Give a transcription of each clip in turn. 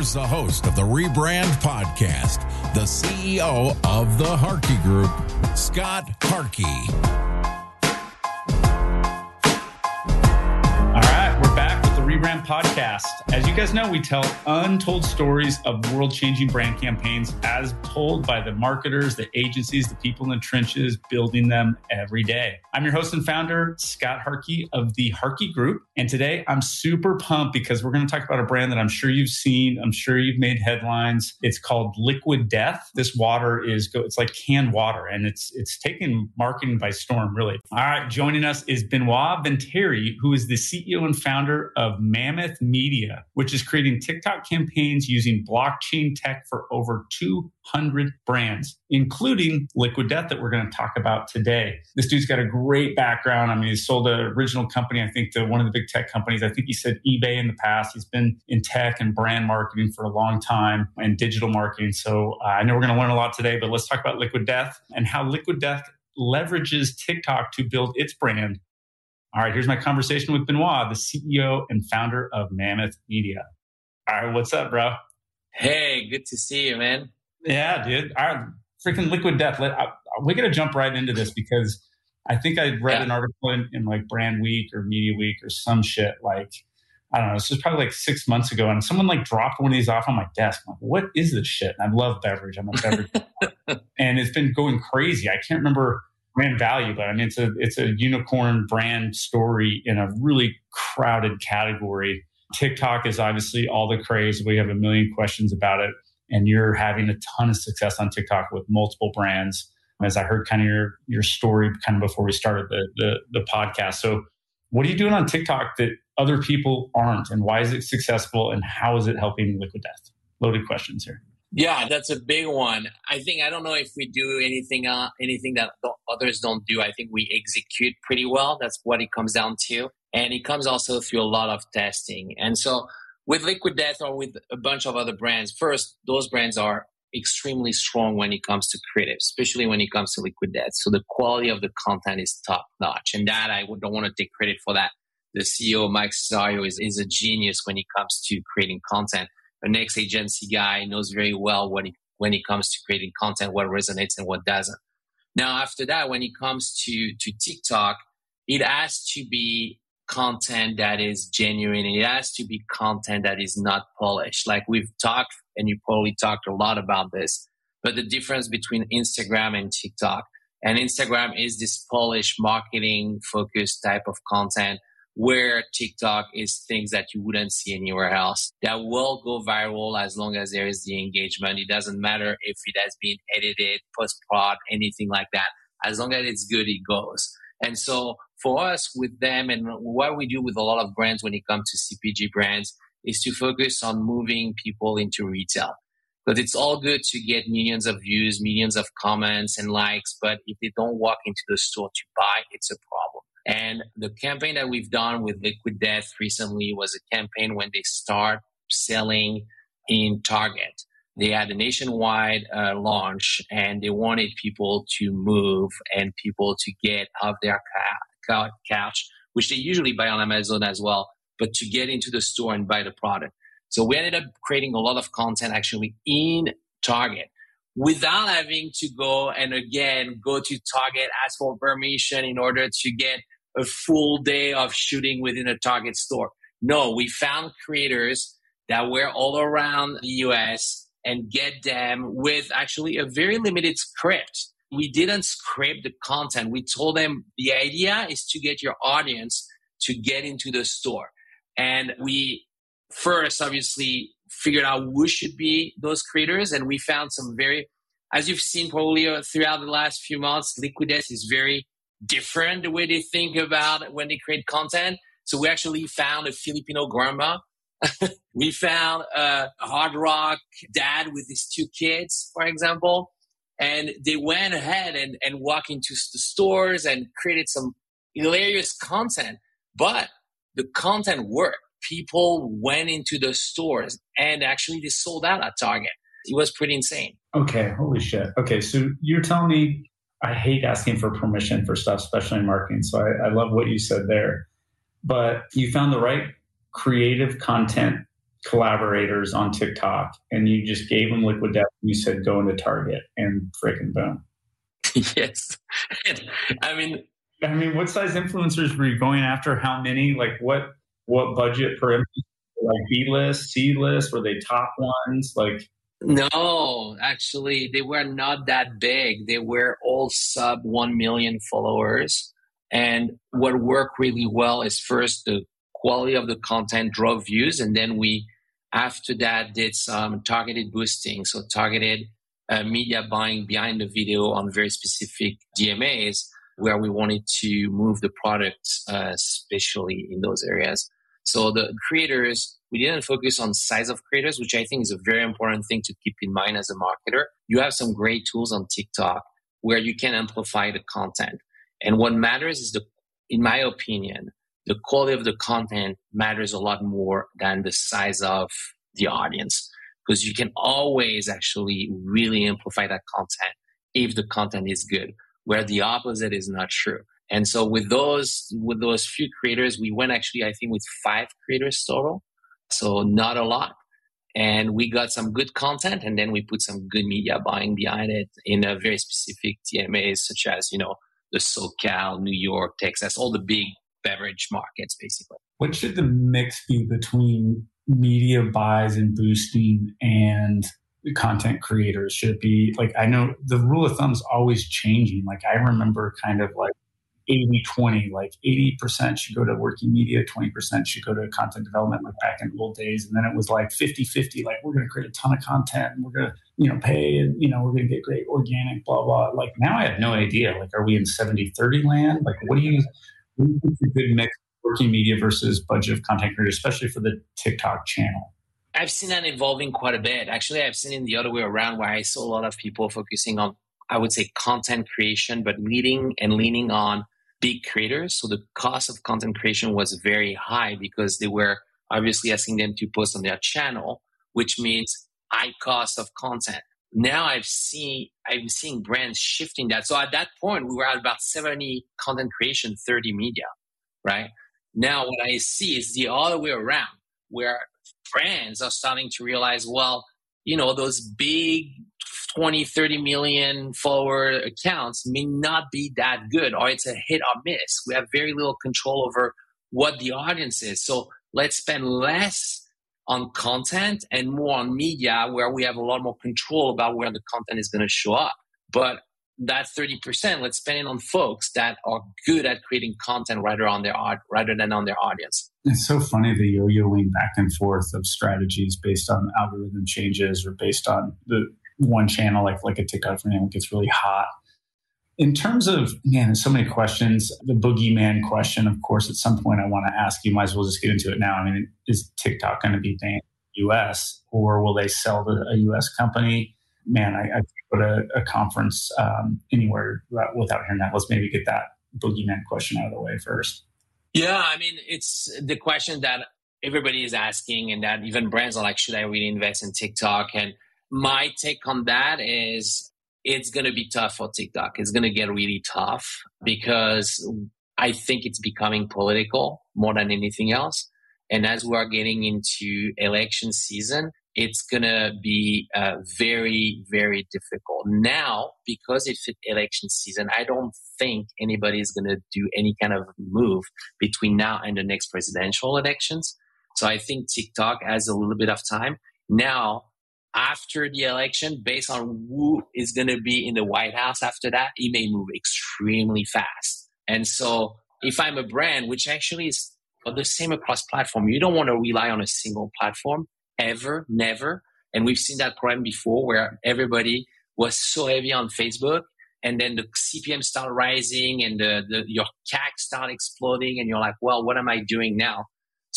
Here's the host of the Rebrand Podcast, the CEO of the Harkey Group, Scott Harkey. Rebrand Podcast. As you guys know, we tell untold stories of world changing brand campaigns as told by the marketers, the agencies, the people in the trenches building them every day. I'm your host and founder, Scott Harkey of the Harkey Group. And today I'm super pumped because we're going to talk about a brand that I'm sure you've seen. I'm sure you've made headlines. It's called Liquid Death. This water is, go, it's like canned water and it's, it's taken marketing by storm, really. All right, joining us is Benoit Vatere, who is the CEO and founder of Mammoth Media, which is creating TikTok campaigns using blockchain tech for over 200 brands, including Liquid Death that we're going to talk about today. This dude's got a great background. I mean, he's sold an original company, I think, to one of the big tech companies. I think he said eBay in the past. He's been in tech and brand marketing for a long time and digital marketing. So uh, I know we're going to learn a lot today, but let's talk about Liquid Death and how Liquid Death leverages TikTok to build its brand all right, here's my conversation with Benoit, the CEO and founder of Mammoth Media. All right, what's up, bro? Hey, good to see you, man. Yeah, dude. All right, freaking Liquid Death. We're going to jump right into this because I think I read yeah. an article in, in, like Brand Week or Media Week or some shit. Like, I don't know, this was probably like six months ago. And someone like dropped one of these off on my desk. I'm like, what is this shit? And I love beverage. I'm a beverage. and it's been going crazy. I can't remember brand value, but I mean it's a it's a unicorn brand story in a really crowded category. TikTok is obviously all the craze. We have a million questions about it, and you're having a ton of success on TikTok with multiple brands. As I heard kind of your your story kind of before we started the the, the podcast. So, what are you doing on TikTok that other people aren't, and why is it successful, and how is it helping Liquid Death? Loaded questions here. Yeah, that's a big one. I think I don't know if we do anything uh, anything that others don't do. I think we execute pretty well. That's what it comes down to, and it comes also through a lot of testing. And so with Liquid Death or with a bunch of other brands, first those brands are extremely strong when it comes to creative, especially when it comes to Liquid Death. So the quality of the content is top notch, and that I don't want to take credit for that. The CEO Mike Cessario is, is a genius when it comes to creating content an ex agency guy knows very well when it, when it comes to creating content, what resonates and what doesn't. Now, after that, when it comes to, to TikTok, it has to be content that is genuine. It has to be content that is not polished. Like we've talked, and you probably talked a lot about this, but the difference between Instagram and TikTok. And Instagram is this polished marketing focused type of content where TikTok is things that you wouldn't see anywhere else that will go viral as long as there is the engagement. It doesn't matter if it has been edited, post prod, anything like that. As long as it's good, it goes. And so for us with them and what we do with a lot of brands when it comes to CPG brands is to focus on moving people into retail. But it's all good to get millions of views, millions of comments and likes, but if they don't walk into the store to buy, it's a problem. And the campaign that we've done with Liquid Death recently was a campaign when they start selling in Target. They had a nationwide uh, launch and they wanted people to move and people to get off their couch, which they usually buy on Amazon as well, but to get into the store and buy the product. So we ended up creating a lot of content actually in Target without having to go and again go to Target, ask for permission in order to get a full day of shooting within a Target store. No, we found creators that were all around the US and get them with actually a very limited script. we didn't script the content. We told them the idea is to get your audience to get into the store. And we first obviously figured out who should be those creators. And we found some very, as you've seen probably throughout the last few months, Liquid Death is very different the way they think about when they create content. So we actually found a Filipino grandma. we found a hard rock dad with his two kids, for example. And they went ahead and, and walked into the stores and created some hilarious content. But the content worked. People went into the stores and actually they sold out at Target. It was pretty insane. Okay, holy shit. Okay, so you're telling me I hate asking for permission for stuff, especially in marketing. So I, I love what you said there. But you found the right creative content collaborators on TikTok and you just gave them liquid death. You said go into Target and freaking boom. yes. I mean, I mean, what size influencers were you going after? How many? Like what? What budget per like B list, C list? Were they top ones? Like no, actually, they were not that big. They were all sub one million followers. And what worked really well is first the quality of the content drove views, and then we after that did some targeted boosting, so targeted uh, media buying behind the video on very specific DMAs where we wanted to move the product, uh, especially in those areas. So the creators, we didn't focus on size of creators, which I think is a very important thing to keep in mind as a marketer. You have some great tools on TikTok where you can amplify the content. And what matters is the, in my opinion, the quality of the content matters a lot more than the size of the audience because you can always actually really amplify that content if the content is good where the opposite is not true. And so with those with those few creators, we went actually I think with five creators total, so not a lot. And we got some good content, and then we put some good media buying behind it in a very specific DMAs, such as you know the SoCal, New York, Texas, all the big beverage markets, basically. What should the mix be between media buys and boosting and content creators should be like i know the rule of thumb is always changing like i remember kind of like 80 20 like 80% should go to working media 20% should go to content development like back in the old days. And then it was like 50 50 like we're going to create a ton of content and we're going to you know pay and you know we're going to get great organic blah blah. Like now i have no idea. Like are we in 70 30 land? Like what do you what do you a good mix working media versus budget of content creators especially for the tiktok channel? I've seen that evolving quite a bit. Actually, I've seen it the other way around where I saw a lot of people focusing on, I would say, content creation, but leading and leaning on big creators. So the cost of content creation was very high because they were obviously asking them to post on their channel, which means high cost of content. Now I've seen I'm seeing brands shifting that. So at that point, we were at about 70 content creation, 30 media, right? Now what I see is the other way around, where brands are starting to realize, well, you know, those big 20, 30 million follower accounts may not be that good or it's a hit or miss. We have very little control over what the audience is. So let's spend less on content and more on media where we have a lot more control about where the content is going to show up. But that 30%, let's spend it on folks that are good at creating content rather on their art rather than on their audience. It's so funny the yo-yoing back and forth of strategies based on algorithm changes or based on the one channel, like like a TikTok for example, gets really hot. In terms of man, there's so many questions. The boogeyman question, of course, at some point I want to ask you. Might as well just get into it now. I mean, is TikTok going to be banned in the U.S. or will they sell to a U.S. company? man, I, I go to a conference um, anywhere without hearing that. Let's maybe get that boogeyman question out of the way first. Yeah, I mean, it's the question that everybody is asking, and that even brands are like, should I really invest in TikTok? And my take on that is it's going to be tough for TikTok. It's going to get really tough because I think it's becoming political more than anything else. And as we are getting into election season, it's going to be uh, very, very difficult. Now, because it's election season, I don't think anybody is going to do any kind of move between now and the next presidential elections. So I think TikTok has a little bit of time. Now, after the election, based on who is going to be in the White House after that, it may move extremely fast. And so, if I'm a brand, which actually is the same across platform, you don't want to rely on a single platform ever, never. And we've seen that problem before where everybody was so heavy on Facebook and then the CPM start rising and the, the your CAC start exploding and you're like, well, what am I doing now?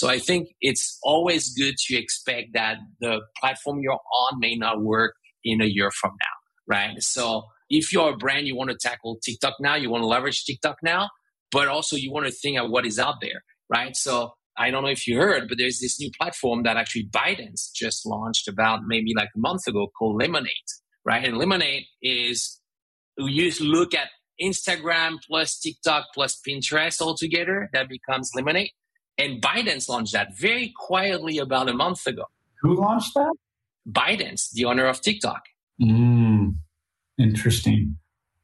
So I think it's always good to expect that the platform you're on may not work in a year from now, right? So if you're a brand, you want to tackle TikTok now, you want to leverage TikTok now, but also you want to think of what is out there, right? So I don't know if you heard, but there's this new platform that actually ByteDance just launched about maybe like a month ago called Lemon8, right? And Lemon8 is you look at Instagram plus TikTok plus Pinterest all together, that becomes Lemon8. And ByteDance launched that very quietly about a month ago. Who launched that? ByteDance, the owner of TikTok. Mm, interesting.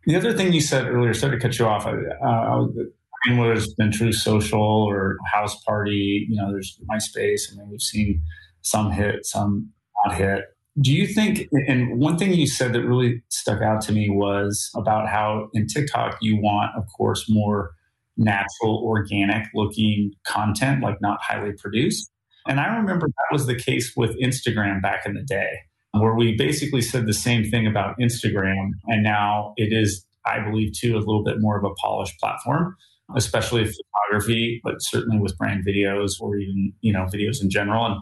The other thing you said earlier, sorry to cut you off, uh, I mean whether it's been Truth Social or House Party, you know, there's MySpace. I mean, we've seen some hit, some not hit. Do you think, and one thing you said that really stuck out to me was about how in TikTok you want, of course, more natural, organic looking content, like not highly produced. And I remember that was the case with Instagram back in the day, where we basically said the same thing about Instagram. And now it is, I believe, too, a little bit more of a polished platform, especially photography, but certainly with brand videos or even, you know, videos in general. And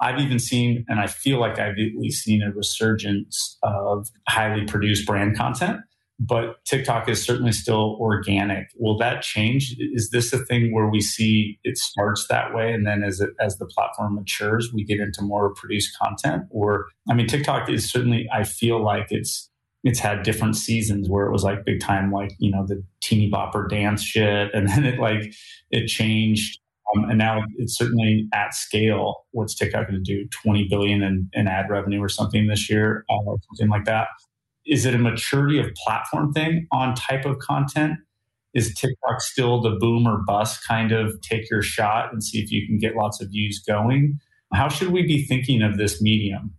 I've even seen, and I feel like I've at least seen a resurgence of highly produced brand content but TikTok is certainly still organic. Will that change? Is this a thing where we see it starts that way, and then as it, as the platform matures, we get into more produced content? Or I mean, TikTok is certainly. I feel like it's it's had different seasons where it was like big time, like you know the teeny bopper dance shit, and then it like it changed. Um, and now it's certainly at scale. What's TikTok going to do? Twenty billion in, in ad revenue or something this year, uh, or something like that is it a maturity of platform thing on type of content? Is TikTok still the boom or bust kind of take your shot and see if you can get lots of views going? How should we be thinking of this medium?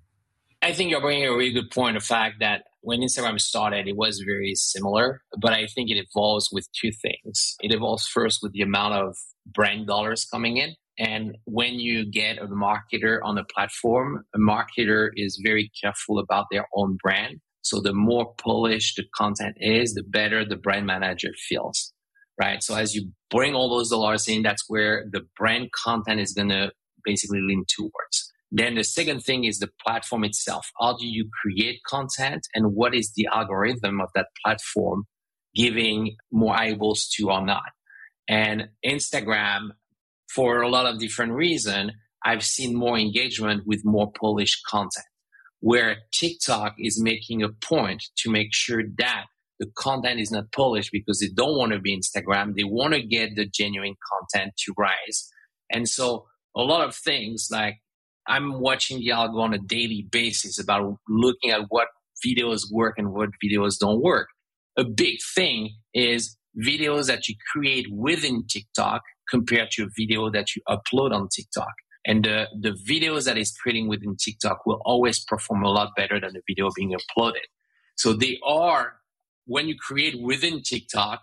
I think you're bringing a really good point. The fact that when Instagram started, it was very similar, but I think it evolves with two things. It evolves first with the amount of brand dollars coming in. And when you get a marketer on the platform, a marketer is very careful about their own brand. So the more polished the content is, the better the brand manager feels, right? So as you bring all those dollars in, that's where the brand content is going to basically lean towards. Then the second thing is the platform itself. How do you create content and what is the algorithm of that platform giving more eyeballs to or not? And Instagram, for a lot of different reasons, I've seen more engagement with more polished content where TikTok is making a point to make sure that the content is not polished because they don't want to be Instagram. They want to get the genuine content to rise. And so a lot of things like I'm watching the algo on a daily basis about looking at what videos work and what videos don't work. A big thing is videos that you create within TikTok compared to a video that you upload on TikTok. And the, the videos that is creating within TikTok will always perform a lot better than the video being uploaded. So they are, when you create within TikTok,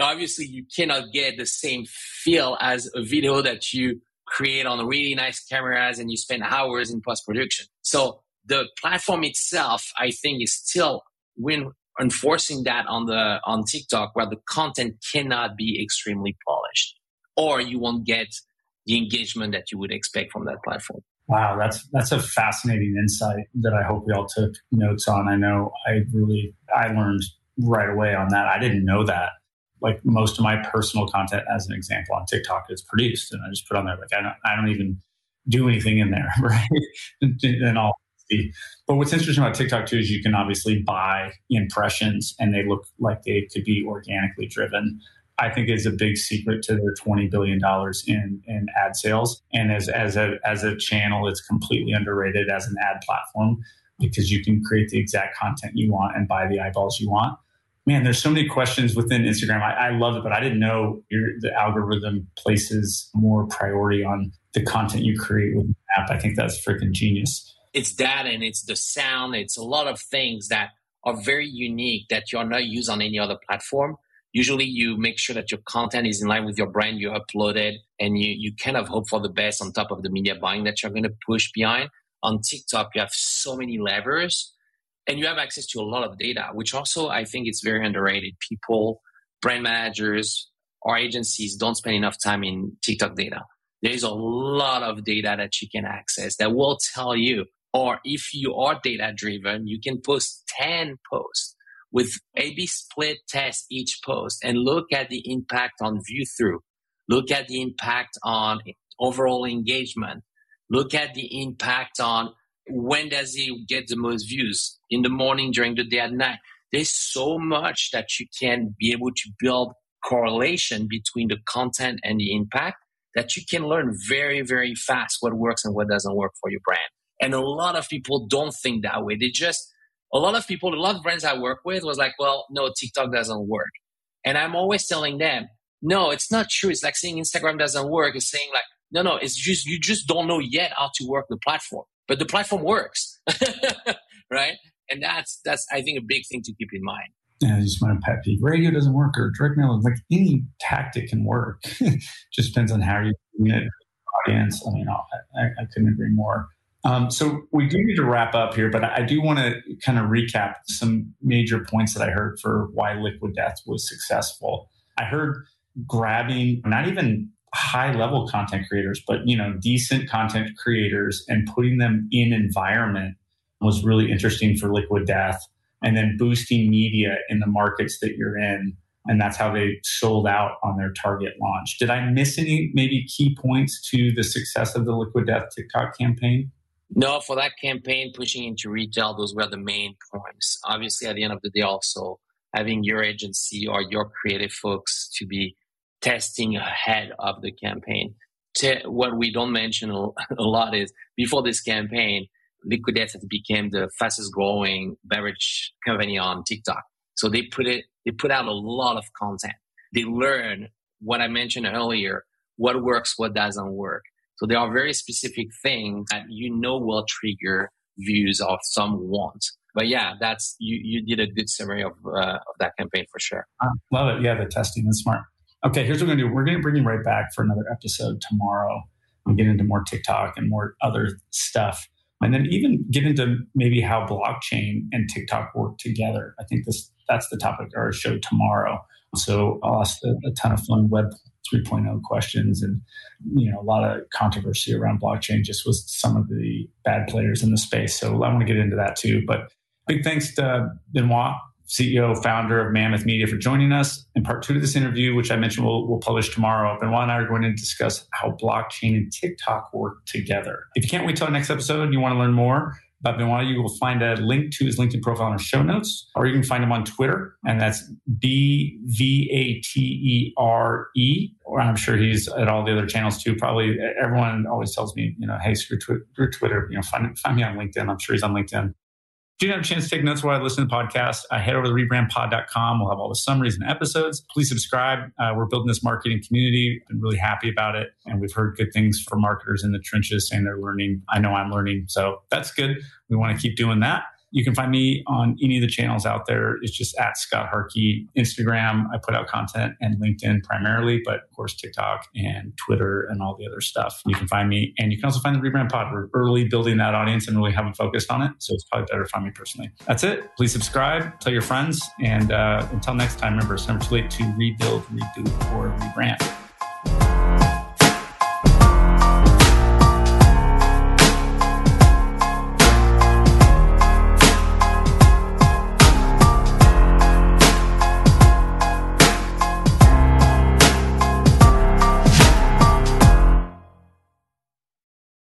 obviously you cannot get the same feel as a video that you create on really nice cameras and you spend hours in post production. So the platform itself, I think, is still when enforcing that on the on TikTok where the content cannot be extremely polished, or you won't get the engagement that you would expect from that platform. Wow, that's that's a fascinating insight that I hope we all took notes on. I know I really I learned right away on that. I didn't know that. Like most of my personal content, as an example, on TikTok is produced, and I just put on there. Like I don't, I don't even do anything in there, right? and all. But what's interesting about TikTok too is you can obviously buy impressions, and they look like they could be organically driven. I think is a big secret to their $20 billion in, in ad sales. And as, as, a, as a channel, it's completely underrated as an ad platform because you can create the exact content you want and buy the eyeballs you want. Man, there's so many questions within Instagram. I, I love it, but I didn't know your, the algorithm places more priority on the content you create with the app. I think that's freaking genius. It's that and it's the sound. It's a lot of things that are very unique that you're not used on any other platform. Usually you make sure that your content is in line with your brand, you upload it, and you, you kind of hope for the best on top of the media buying that you're going to push behind. On TikTok, you have so many levers and you have access to a lot of data, which also I think it's very underrated. People, brand managers, or agencies don't spend enough time in TikTok data. There's a lot of data that you can access that will tell you, or if you are data driven, you can post 10 posts with A B split test each post and look at the impact on view through, look at the impact on overall engagement, look at the impact on when does he get the most views in the morning, during the day, at night. There's so much that you can be able to build correlation between the content and the impact that you can learn very, very fast what works and what doesn't work for your brand. And a lot of people don't think that way. They just, a lot of people, a lot of brands I work with was like, well, no, TikTok doesn't work. And I'm always telling them, no, it's not true. It's like saying Instagram doesn't work. It's saying like, no, no, it's just, you just don't know yet how to work the platform but the platform works, right? And that's that's I think a big thing to keep in mind. Yeah, just my pet peeve. Radio doesn't work, or direct mail. Like any tactic can work. just depends on how you're doing it. Audience. I mean, I, I couldn't agree more. Um, so we do need to wrap up here, but I do want to kind of recap some major points that I heard for why Liquid Death was successful. I heard grabbing not even high level content creators, but you know, decent content creators and putting them in environment was really interesting for Liquid Death. And then boosting media in the markets that you're in. And that's how they sold out on their target launch. Did I miss any maybe key points to the success of the Liquid Death TikTok campaign? No, for that campaign, pushing into retail, those were the main points. Obviously, at the end of the day, also having your agency or your creative folks to be testing ahead of the campaign. what we don't mention a lot is before this campaign, Liquid Death became the fastest growing beverage company on TikTok. So they put it, they put out a lot of content. They learn what I mentioned earlier, what works, what doesn't work. So there are very specific things that you know will trigger views of some want. But yeah, that's you. You did a good summary of uh, of that campaign for sure. I love it. Yeah, the testing is smart. Okay, here's what we're to do. We're to bring you right back for another episode tomorrow and get into more TikTok and more other stuff. And then even get into maybe how blockchain and TikTok work together. I think this that's the topic of our show tomorrow. So I'll ask a, a ton of fun web 3.0 questions and you know a lot of controversy around blockchain just with some of the bad players in the space. So I want to get into that too. But big thanks to Benoit CEO, founder of Mammoth Media, for joining us. In part two of this interview, which I mentioned we'll, we'll publish tomorrow, Benoit and I are going to discuss how blockchain and TikTok work together. If you can't wait till the next episode and you want to learn more Benoit, you will find a link to his LinkedIn profile in our show notes, or you can find him on Twitter, and that's B V A T E R E. Or I'm sure he's at all the other channels too. Probably everyone always tells me, you know, hey, screw, Twitter, you know, find, find me on LinkedIn. I'm sure he's on LinkedIn didn't have a chance to take notes while I listen to the podcast, uh, head over to rebrandpod.com. We'll have all the summaries and episodes. Please subscribe. Uh, we're building this marketing community. I'm really happy about it. And we've heard good things from marketers in the trenches saying they're learning. I know I'm learning. So that's good. We want to keep doing that. You can find me on any of the channels out there. It's just at Scott Harkey. Instagram, I put out content, and LinkedIn primarily, but of course TikTok and Twitter and all the other stuff. You can find me, and you can also find the Rebrand Pod. We're early building that audience and really haven't focused on it, so it's probably better to find me personally. That's it. Please subscribe, tell your friends, and uh, until next time, remember it's never too late to rebuild, reboot, or rebrand.